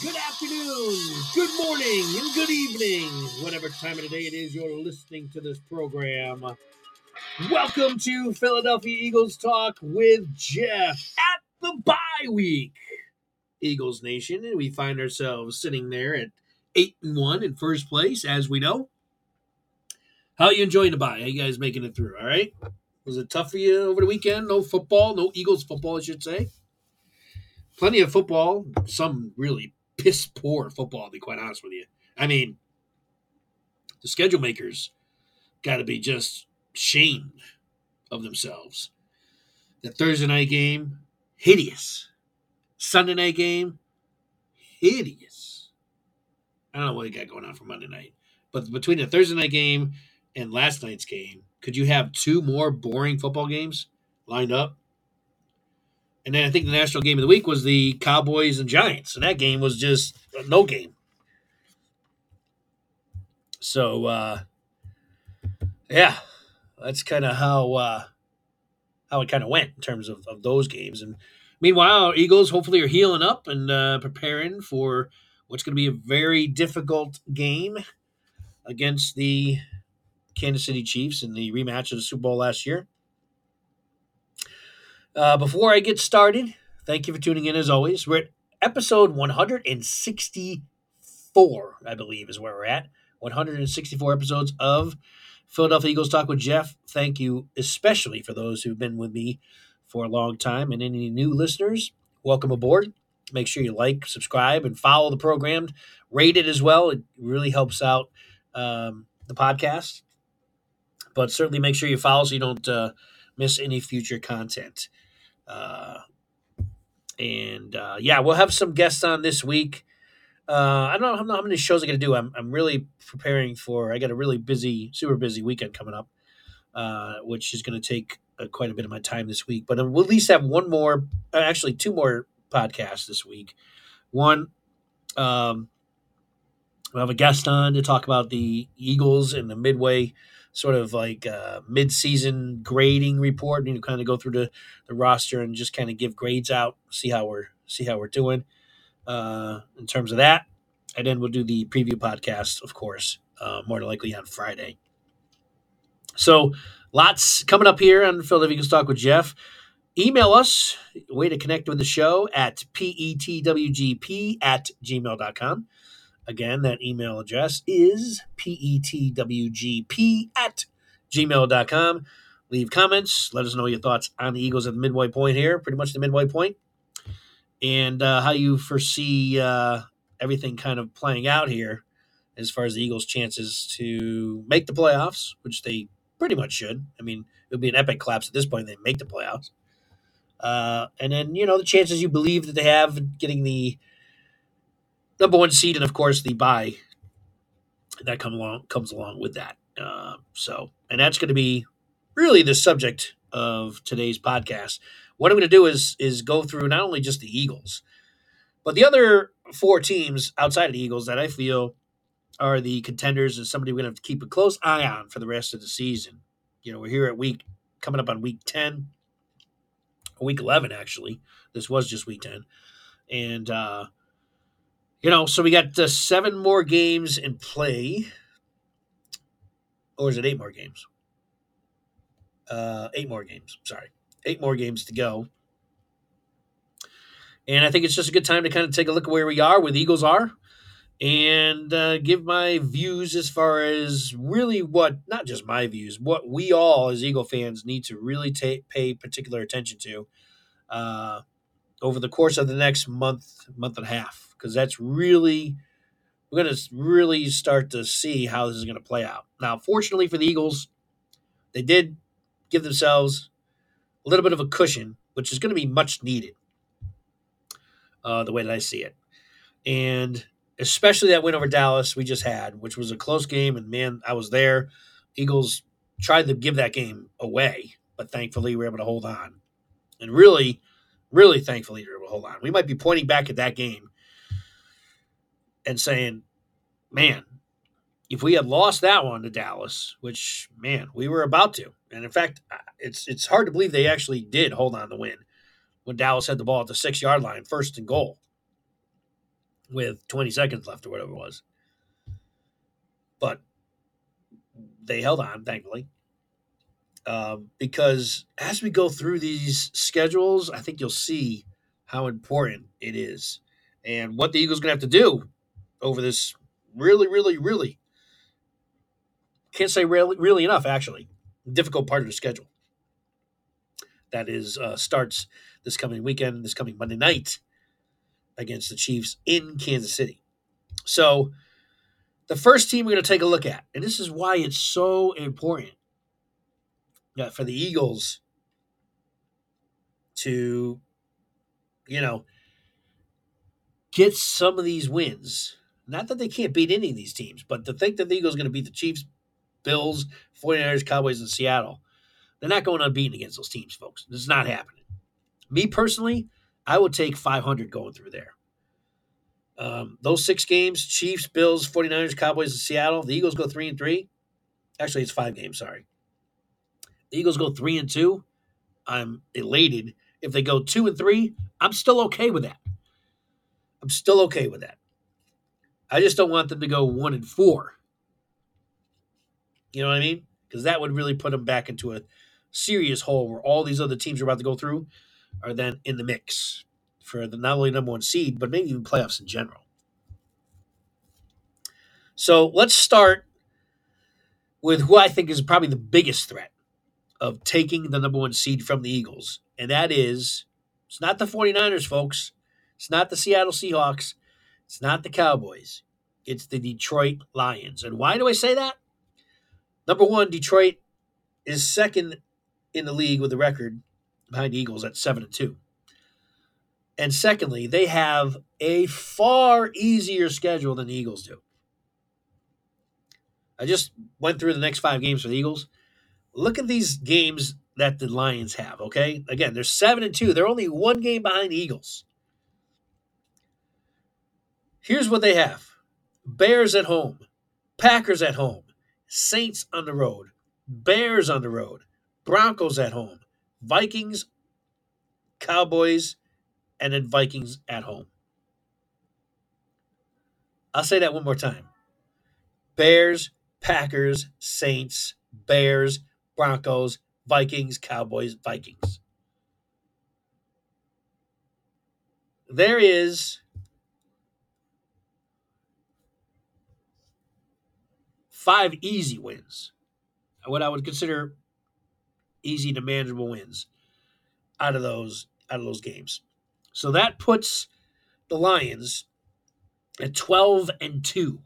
Good afternoon, good morning, and good evening, whatever time of the day it is you're listening to this program. Welcome to Philadelphia Eagles Talk with Geoff at the bye week. Eagles Nation, and we find ourselves sitting there at eight and one in first place, as we know. How are you enjoying the bye? How you guys making it through? All right. Was it tough for you over the weekend? No football, no Eagles football, I should say. Plenty of football, some really piss poor football, to be quite honest with you. I mean, the schedule makers got to be just shamed of themselves. The Thursday night game, hideous. Sunday night game, hideous. I don't know what they got going on for Monday night, but between the Thursday night game and last night's game, could you have two more boring football games lined up? And then I think the national game of the week was the Cowboys and Giants, and that game was just no game. So, uh, yeah, that's kind of how uh, how it kind of went in terms of, of those games. And meanwhile, Eagles hopefully are healing up and uh, preparing for what's going to be a very difficult game against the Kansas City Chiefs in the rematch of the Super Bowl last year. Uh, before I get started, thank you for tuning in as always. We're at episode 164, I believe, is where we're at. 164 episodes of Philadelphia Eagles Talk with Geoff. Thank you, especially for those who've been with me for a long time and any new listeners. Welcome aboard. Make sure you like, subscribe, and follow the program. Rate it as well. It really helps out um, the podcast. But certainly make sure you follow so you don't uh, miss any future content. Uh, and uh, yeah, we'll have some guests on this week. Uh, I don't know how many shows I'm going to do. I'm, I'm really preparing for. I got a really busy, super busy weekend coming up, uh, which is going to take uh, quite a bit of my time this week. But we'll at least have one more, uh, actually two more podcasts this week. One, um, we'll have a guest on to talk about the Eagles and the Midway sort of like uh, mid-season grading report. You know, kind of go through the, the roster and just kind of give grades out, see how we're see how we're doing uh, in terms of that. And then we'll do the preview podcast, of course, uh, more than likely on Friday. So lots coming up here on Philadelphia Eagles Talk with Geoff. Email us, way to connect with the show at petwgp at gmail.com. Again, that email address is petwgp at gmail.com. Leave comments. Let us know your thoughts on the Eagles at the midway point here, pretty much the midway point, and uh, how you foresee uh, everything kind of playing out here as far as the Eagles' chances to make the playoffs, which they pretty much should. I mean, it would be an epic collapse at this point if they make the playoffs. Uh, and then, you know, the chances you believe that they have getting the number one seed, and of course the bye that come along comes along with that. Uh, so, and that's going to be really the subject of today's podcast. What I'm going to do is is go through not only just the Eagles, but the other four teams outside of the Eagles that I feel are the contenders and somebody we're going to have to keep a close eye on for the rest of the season. You know, we're here at week coming up on week 10, week 11 actually. This was just week 10. And uh you know, so we got uh, seven more games in play. Or is it eight more games? Uh, eight more games. Sorry. Eight more games to go. And I think it's just a good time to kind of take a look at where we are, where the Eagles are, and uh, give my views as far as really what, not just my views, what we all as Eagle fans need to really ta- pay particular attention to uh, over the course of the next month, month and a half, because that's really, we're going to really start to see how this is going to play out. Now, fortunately for the Eagles, they did give themselves a little bit of a cushion, which is going to be much needed, uh, the way that I see it. And especially that win over Dallas we just had, which was a close game. And man, I was there. Eagles tried to give that game away, but thankfully we were able to hold on. And really, really able to hold on. We might be pointing back at that game and saying, man, if we had lost that one to Dallas, which man, we were about to, and in fact, it's it's hard to believe they actually did hold on to win when Dallas had the ball at the six yard line, first and goal. with 20 seconds left or whatever it was. But they held on, thankfully. Um, because as we go through these schedules, I think you'll see how important it is and what the Eagles going to have to do over this really, really, really can't say really, really enough, actually, difficult part of the schedule. That is uh, starts this coming weekend, this coming Monday night against the Chiefs in Kansas City. So, the first team we're going to take a look at, and this is why it's so important yeah, for the Eagles to, you know, get some of these wins. Not that they can't beat any of these teams, but to think that the Eagles are going to beat the Chiefs, Bills, 49ers, Cowboys, and Seattle, they're not going unbeaten against those teams, folks. This is not happening. Me personally, I would take 500 going through there. Um, those six games Chiefs, Bills, 49ers, Cowboys, and Seattle. The Eagles go three and three. Actually, it's five games, sorry. The Eagles go three and two. I'm elated. If they go two and three, I'm still okay with that. I'm still okay with that. I just don't want them to go one and four. You know what I mean? Because that would really put them back into a serious hole where all these other teams are about to go through are then in the mix for the not only number one seed, but maybe even playoffs in general. So let's start with who I think is probably the biggest threat of taking the number one seed from the Eagles. And that is, it's not the 49ers, folks. It's not the Seattle Seahawks. It's not the Cowboys. It's the Detroit Lions. And why do I say that? Number one, Detroit is second in the league with a record behind the Eagles at seven and two. And secondly, they have a far easier schedule than the Eagles do. I just went through the next five games for the Eagles. Look at these games that the Lions have, okay? Again, they're seven and two. They're only one game behind the Eagles. Here's what they have Bears at home, Packers at home, Saints on the road, Bears on the road, Broncos at home, Vikings, Cowboys, and then Vikings at home. I'll say that one more time Bears, Packers, Saints, Bears, Broncos, Vikings, Cowboys, Vikings. There is five easy wins. What I would consider easy to manageable wins out of those out of those games. So that puts the Lions at 12 and 2.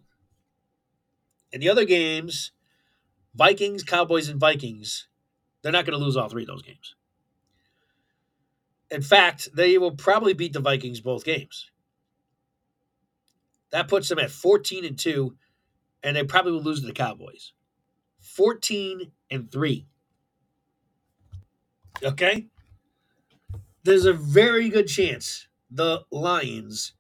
And the other games, Vikings, Cowboys, and Vikings, they're not going to lose all three of those games. In fact, they will probably beat the Vikings both games. That puts them at 14 and 2, and they probably will lose to the Cowboys. 14 and 3. Okay? there's a very good chance the Lions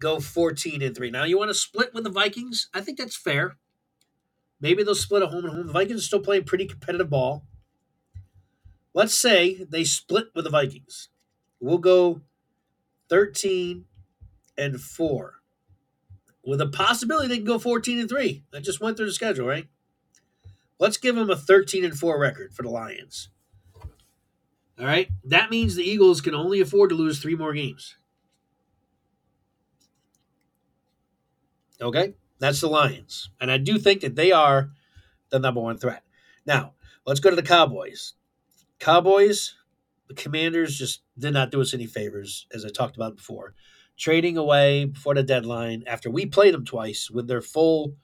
go 14 and 3. Now, you want to split with the Vikings? I think that's fair. Maybe they'll split a home and home. The Vikings are still playing pretty competitive ball. Let's say they split with the Vikings. We'll go 13 and 4. With a possibility they can go 14 and 3. I just went through the schedule, right? Let's give them a 13 and 4 record for the Lions. All right. That means the Eagles can only afford to lose three more games. Okay. That's the Lions. And I do think that they are the number one threat. Now, let's go to the Cowboys. Cowboys, the Commanders just did not do us any favors, as I talked about before. Trading away before the deadline after we played them twice with their full,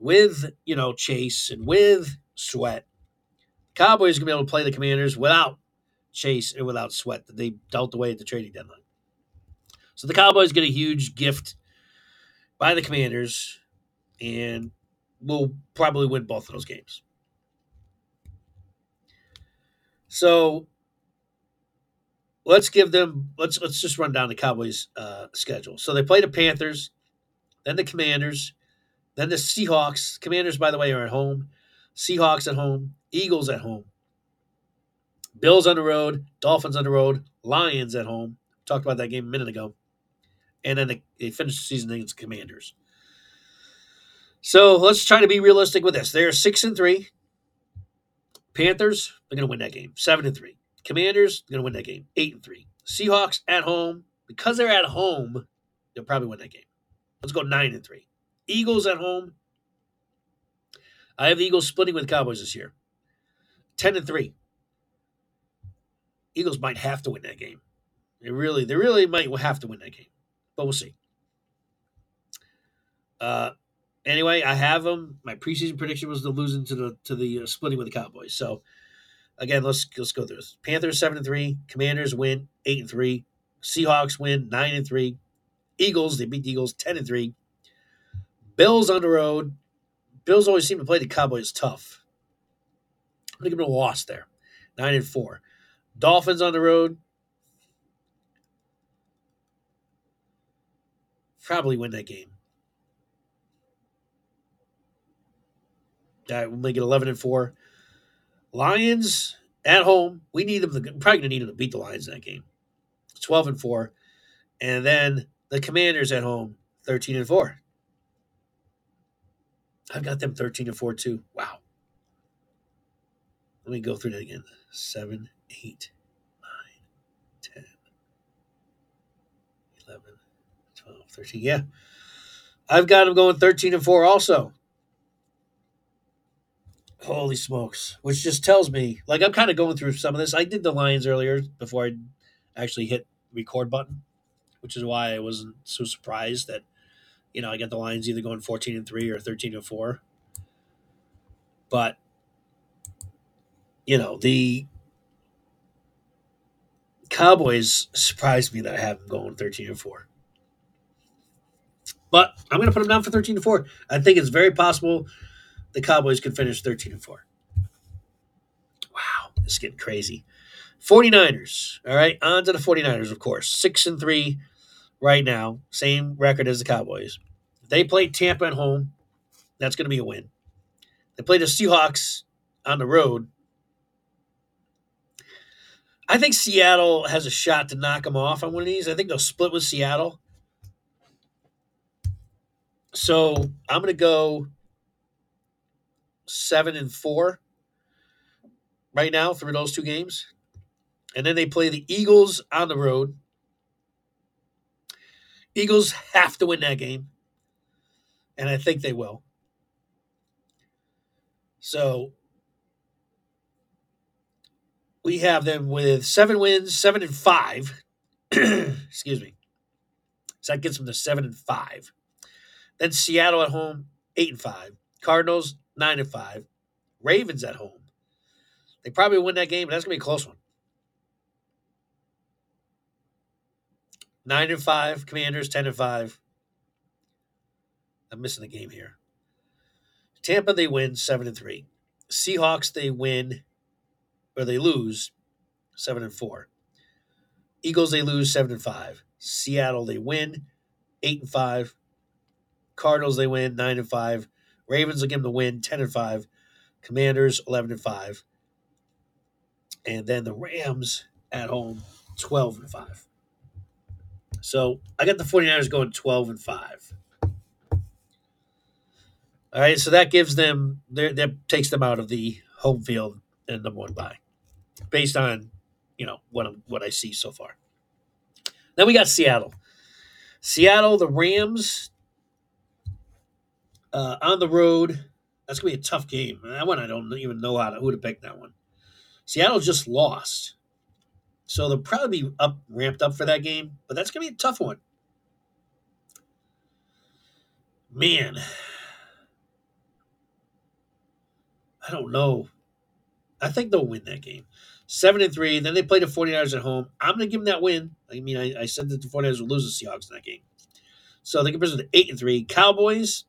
with, you know, Chase and with Sweat. Cowboys going to be able to play the Commanders without Chase and without Sweat that they dealt away at the trading deadline. So the Cowboys get a huge gift by the Commanders and we'll probably win both of those games. So let's give them let's let's just run down the Cowboys uh, schedule. So they play the Panthers, then the Commanders, then the Seahawks. Commanders, by the way, are at home. Seahawks at home. Eagles at home. Bills on the road, Dolphins on the road, Lions at home. Talked about that game a minute ago. and then they, they finish the season against Commanders. So let's try to be realistic with this. They're six and three. Panthers, they're going to win that game. Seven and three. Commanders, they're going to win that game. Eight and three. Seahawks at home, because they're at home, they'll probably win that game. Let's go nine and three. Eagles at home. I have the Eagles splitting with Cowboys this year. Ten and three. Eagles might have to win that game. They really, they really might have to win that game, but we'll see. Uh, anyway, I have them. My preseason prediction was the losing to the to the uh, splitting with the Cowboys. So again, let's let's go through this. Panthers seven and three. Commanders win eight and three. Seahawks win nine and three. Eagles they beat the Eagles ten and three. Bills on the road. Bills always seem to play the Cowboys tough. I'm gonna give them a loss there, nine and four. Dolphins on the road. Probably win that game. That will make it eleven and four. Lions at home. We need them. To, probably gonna need them to beat the Lions in that game. Twelve and four, and then the Commanders at home, thirteen and four. I've got them thirteen and four too. Wow. Let me go through that again. Seven, eight, nine, 10, 11, 12, 13. Yeah. I've got them going 13 and 4 also. Holy smokes. Which just tells me, like, I'm kind of going through some of this. I did the Lions earlier before I actually hit record button, which is why I wasn't so surprised that, you know, I got the Lions either going 14 and 3 or 13 and 4. But, you know, the Cowboys surprised me that I have them going 13 and 4. But I'm going to put them down for 13 to 4. I think it's very possible the Cowboys could finish 13 and 4. Wow, this is getting crazy. 49ers. All right, on to the 49ers, of course. 6 and 3 right now, same record as the Cowboys. They play Tampa at home. That's going to be a win. They play the Seahawks on the road. I think Seattle has a shot to knock them off on one of these. I think they'll split with Seattle. So I'm going to go seven and four right now through those two games. And then they play the Eagles on the road. Eagles have to win that game. And I think they will. So we have them with seven wins, seven and five. Excuse me. So that gets them to seven and five. Then Seattle at home, eight and five. Cardinals, nine and five. Ravens at home. They probably win that game, but that's gonna be a close one. Nine and five. Commanders, ten and five. I'm missing the game here. Tampa, they win seven and three. Seahawks, they win or they lose seven and four. Eagles, they lose seven and five. Seattle, they win eight and five. Cardinals, they win nine and five. Ravens will give them the win ten and five. Commanders, eleven and five. And then the Rams at home, twelve and five. So I got the 49ers going 12 and 5. All right, so that gives them that takes them out of the home field and number one bye, based on you know what I'm, what I see so far. Then we got Seattle. Seattle, the Rams uh, on the road. That's gonna be a tough game. That one I don't even know how to who to pick that one. Seattle just lost, so they'll probably be up ramped up for that game. But that's gonna be a tough one. Man, I don't know. I think they'll win that game. Seven and three. Then they play the 49ers at home. I'm going to give them that win. I mean, I, I said that the 49ers will lose the Seahawks in that game. So they can present to eight and three. Cowboys,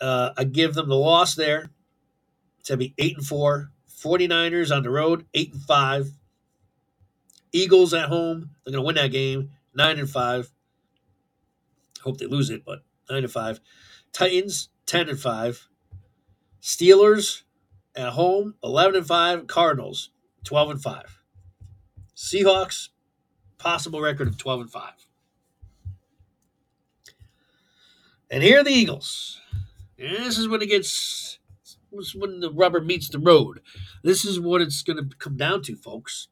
uh, I give them the loss there. It's going to be eight and four. 49ers on the road, eight and five. Eagles at home, they're going to win that game, nine and five. Hope they lose it, but nine and five. Titans, ten and five. Steelers at home, 11 and 5. Cardinals, 12 and 5. Seahawks, possible record of 12 and 5. And here are the Eagles. And this is when it gets this is when the rubber meets the road. This is what it's going to come down to, folks.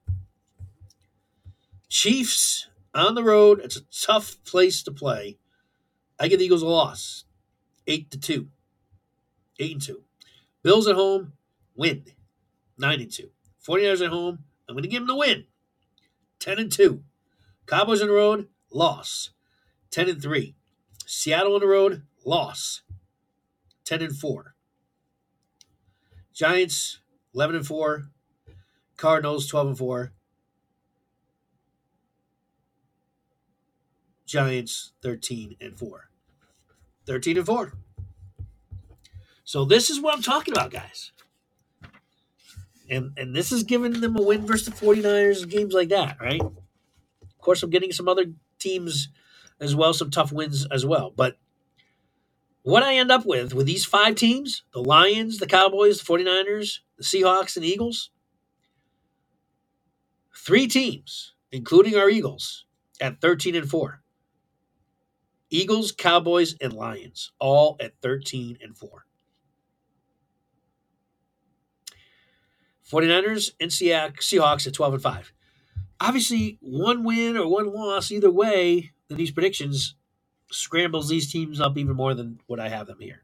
Chiefs on the road. It's a tough place to play. I give the Eagles a loss. Eight to two. Eight and two. Bills at home, win. Nine and two. 49ers at home. I'm going to give them the win. 10 and 2. Cowboys on the road, loss. 10 and 3. Seattle on the road, loss. 10 and 4. Giants, 11 and 4. Cardinals, 12 and 4. Giants, 13 and 4. 13 and 4. So this is what I'm talking about, guys. And and this is giving them a win versus the 49ers and games like that, right? Of course, I'm getting some other teams as well, some tough wins as well. But what I end up with with these five teams, the Lions, the Cowboys, the 49ers, the Seahawks, and the Eagles, three teams, including our Eagles, at 13 and 4. Eagles, Cowboys, and Lions, all at 13 and 4. 49ers and Seahawks at 12 and 5. Obviously, one win or one loss, either way, in these predictions scrambles these teams up even more than what I have them here.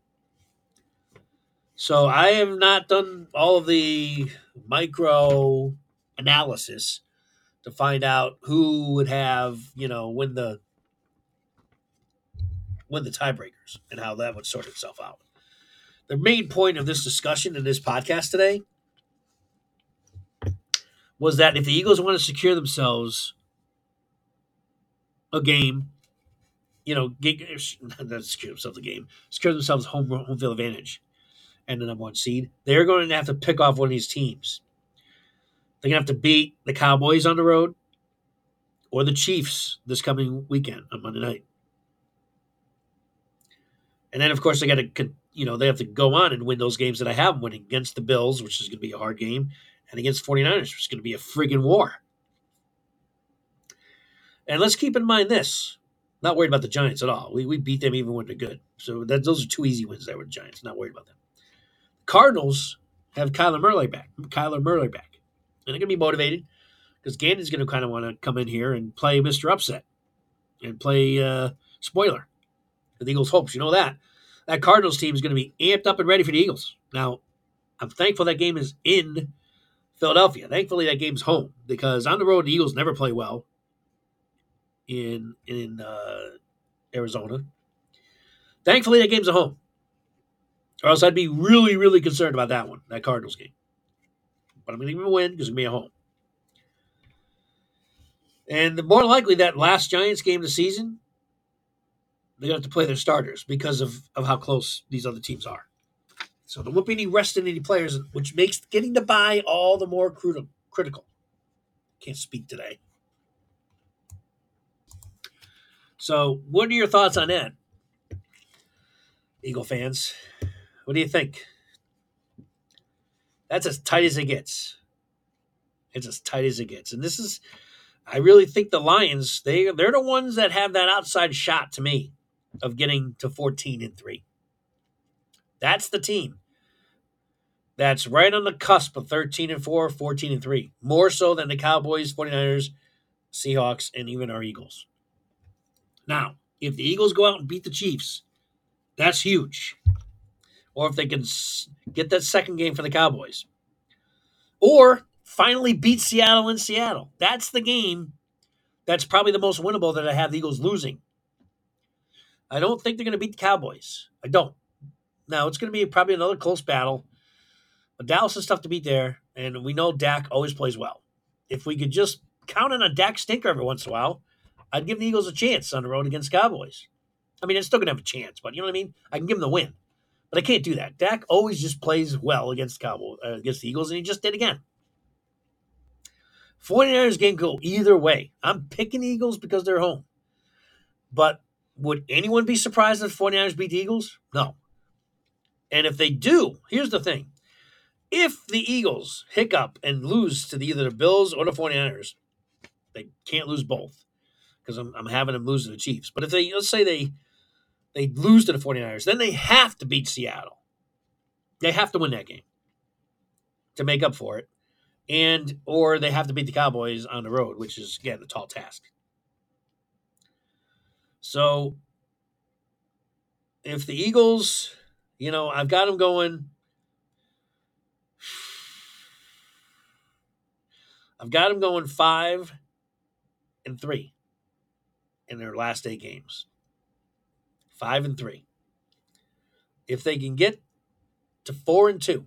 So I have not done all of the micro analysis to find out who would have, you know, win the win the tiebreakers and how that would sort itself out. The main point of this discussion in this podcast today was that if the Eagles want to secure themselves a game, you know, get, not secure themselves the game, secure themselves home home field advantage and the number one seed, they're going to have to pick off one of these teams. They're going to have to beat the Cowboys on the road or the Chiefs this coming weekend on Monday night. And then, of course, they got to, you know, they have to go on and win those games that I have winning against the Bills, which is going to be a hard game, and against 49ers, which is going to be a friggin' war. And let's keep in mind this. Not worried about the Giants at all. We, we beat them even when they're good. So that, those are two easy wins there with the Giants. Not worried about them. Cardinals have Kyler Murray back. Kyler Murray back. And they're going to be motivated because Gannon's going to kind of want to come in here and play Mr. Upset and play uh, spoiler. The Eagles' hopes. You know that. That Cardinals team is going to be amped up and ready for the Eagles. Now, I'm thankful that game is in Philadelphia. Thankfully, that game's home because on the road, the Eagles never play well in in uh, Arizona. Thankfully, that game's at home, or else I'd be really, really concerned about that one, that Cardinals game. But I'm going to give them a win because it's going to be at home. And the more likely that last Giants game of the season, they're going to have to play their starters because of, of how close these other teams are. So there won't be any rest in any players, which makes getting to bye all the more critical. Can't speak today. So, what are your thoughts on that, Eagle fans? What do you think? That's as tight as it gets. It's as tight as it gets, and this is. I really think the Lions they they're the ones that have that outside shot to me of getting to 14 and 3. That's the team that's right on the cusp of 13 and 4, 14 and 3, more so than the Cowboys, 49ers, Seahawks, and even our Eagles. Now, if the Eagles go out and beat the Chiefs, that's huge. Or if they can get that second game for the Cowboys. Or finally beat Seattle in Seattle. That's the game that's probably the most winnable that I have the Eagles losing. I don't think they're going to beat the Cowboys. I don't. Now, it's going to be probably another close battle. But Dallas is tough to beat there, and we know Dak always plays well. If we could just count on a Dak stinker every once in a while, I'd give the Eagles a chance on the road against Cowboys. I mean, it's still gonna have a chance, but you know what I mean. I can give them the win, but I can't do that. Dak always just plays well against Cowboys, uh, against the Eagles, and he just did again. 49ers game go either way. I'm picking Eagles because they're home. But would anyone be surprised if 49ers beat Eagles? No. And if they do, here's the thing if the Eagles hiccup and lose to the, either the Bills or the 49ers, They can't lose both because I'm, I'm having them lose to the Chiefs. But if they, let's say they, they lose to the 49ers, then they have to beat Seattle. They have to win that game to make up for it. And, or they have to beat the Cowboys on the road, which is, again, a tall task. So if the Eagles, you know, I've got them going. I've got them going five and three in their last eight games. Five and three. If they can get to four and two,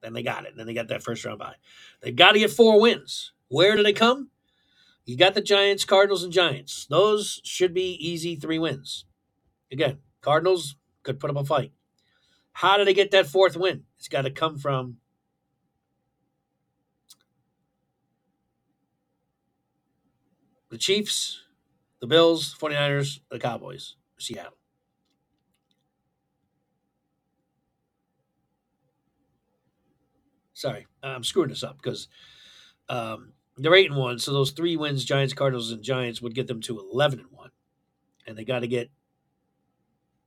then they got it. Then they got that first round bye. They've got to get four wins. Where do they come? You got the Giants, Cardinals, and Giants. Those should be easy three wins. Again, Cardinals could put up a fight. How do they get that fourth win? It's got to come from the Chiefs, the Bills, 49ers, the Cowboys, Seattle. Sorry, I'm screwing this up because um, they're eight and one. So those three wins, Giants, Cardinals, and Giants, would get them to eleven and one, and they got to get.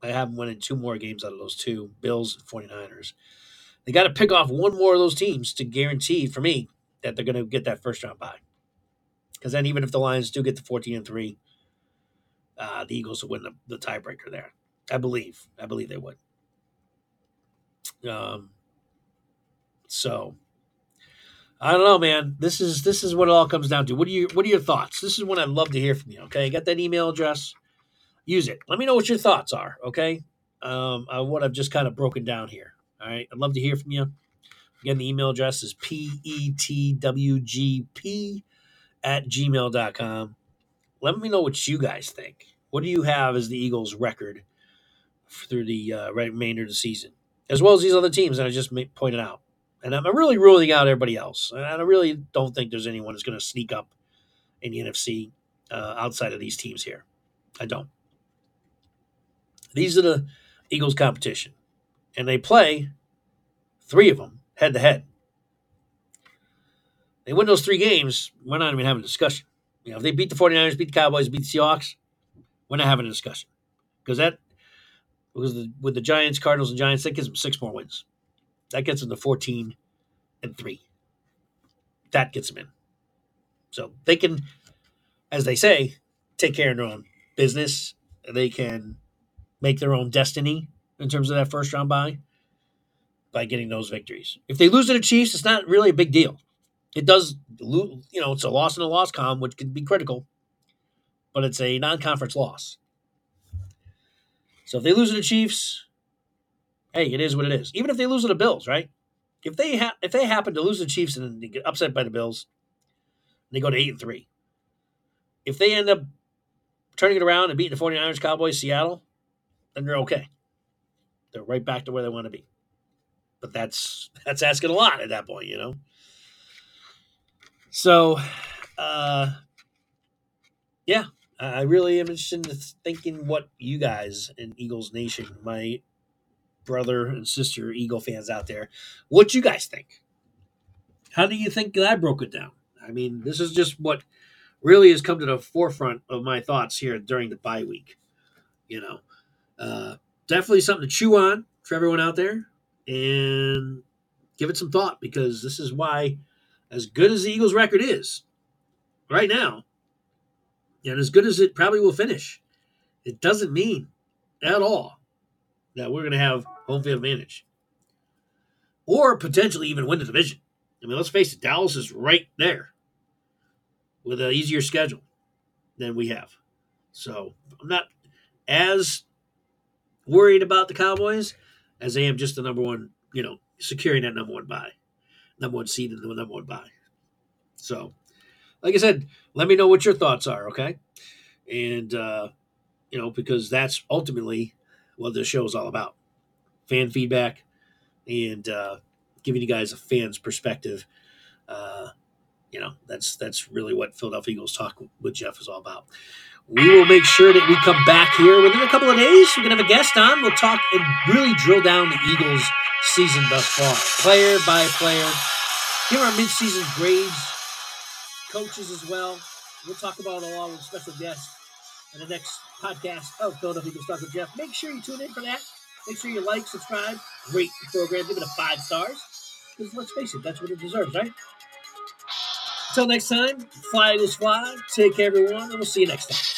I have them winning two more games out of those two Bills and 49ers. They got to pick off one more of those teams to guarantee for me that they're going to get that first round bye. Because then, even if the Lions do get to 14 and three, uh, the Eagles will win the, the tiebreaker there. I believe. I believe they would. Um. So I don't know, man. This is this is what it all comes down to. What are you what are your thoughts? This is what I'd love to hear from you. Okay, got that email address? Use it. Let me know what your thoughts are. Okay, um, uh, what I've just kind of broken down here. All right, I'd love to hear from you. Again, the email address is petwgp at gmail.com. Let me know what you guys think. What do you have as the Eagles' record through the uh, remainder of the season, as well as these other teams that I just pointed out? And I'm really ruling out everybody else. And I really don't think there's anyone that's going to sneak up in the NFC uh, outside of these teams here. I don't. These are the Eagles' competition. And they play three of them head to head. They win those three games, we're not even having a discussion. You know, if they beat the 49ers, beat the Cowboys, beat the Seahawks, we're not having a discussion. Because that because the, with the Giants, Cardinals, and Giants, that gives them six more wins. That gets them to 14 and 3. That gets them in. So they can, as they say, take care of their own business. They can make their own destiny in terms of that first round bye by getting those victories. If they lose to the Chiefs, it's not really a big deal. It does, you know, it's a loss in a loss column, which can be critical, but it's a non conference loss. So if they lose to the Chiefs, hey, it is what it is. Even if they lose to the Bills, right? If they ha- if they happen to lose the Chiefs and they get upset by the Bills, they go to eight and three. If they end up turning it around and beating the 49ers, Cowboys, Seattle, then they're okay. They're right back to where they want to be. But that's that's asking a lot at that point, you know. So, uh, yeah, I really am interested in thinking what you guys in Eagles Nation, my brother and sister Eagle fans out there, what you guys think? How do you think that I broke it down? I mean, this is just what really has come to the forefront of my thoughts here during the bye week. You know, uh, definitely something to chew on for everyone out there and give it some thought because this is why, as good as the Eagles' record is right now, and as good as it probably will finish, it doesn't mean at all that we're going to have home field advantage or potentially even win the division. I mean, let's face it, Dallas is right there with an easier schedule than we have. So I'm not as worried about the Cowboys as I am just the number one, you know, securing that number one bye, number one seed and the number one bye. So, like I said, let me know what your thoughts are, okay? And, uh, you know, because that's ultimately what this show is all about fan feedback and uh, giving you guys a fan's perspective. Uh, you know, that's that's really what Philadelphia Eagles Talk with Geoff is all about. We will make sure that we come back here within a couple of days. We're going to have a guest on. We'll talk and really drill down the Eagles' season thus far, player by player. Here are midseason grades coaches as well. We'll talk about it along with special guests in the next podcast of Philadelphia Eagles Talk with Geoff. Make sure you tune in for that. Make sure you like, subscribe, rate the program, give it a five stars. Because let's face it, that's what it deserves, right? Until next time, fly Eagles fly. Take care, everyone, and we'll see you next time.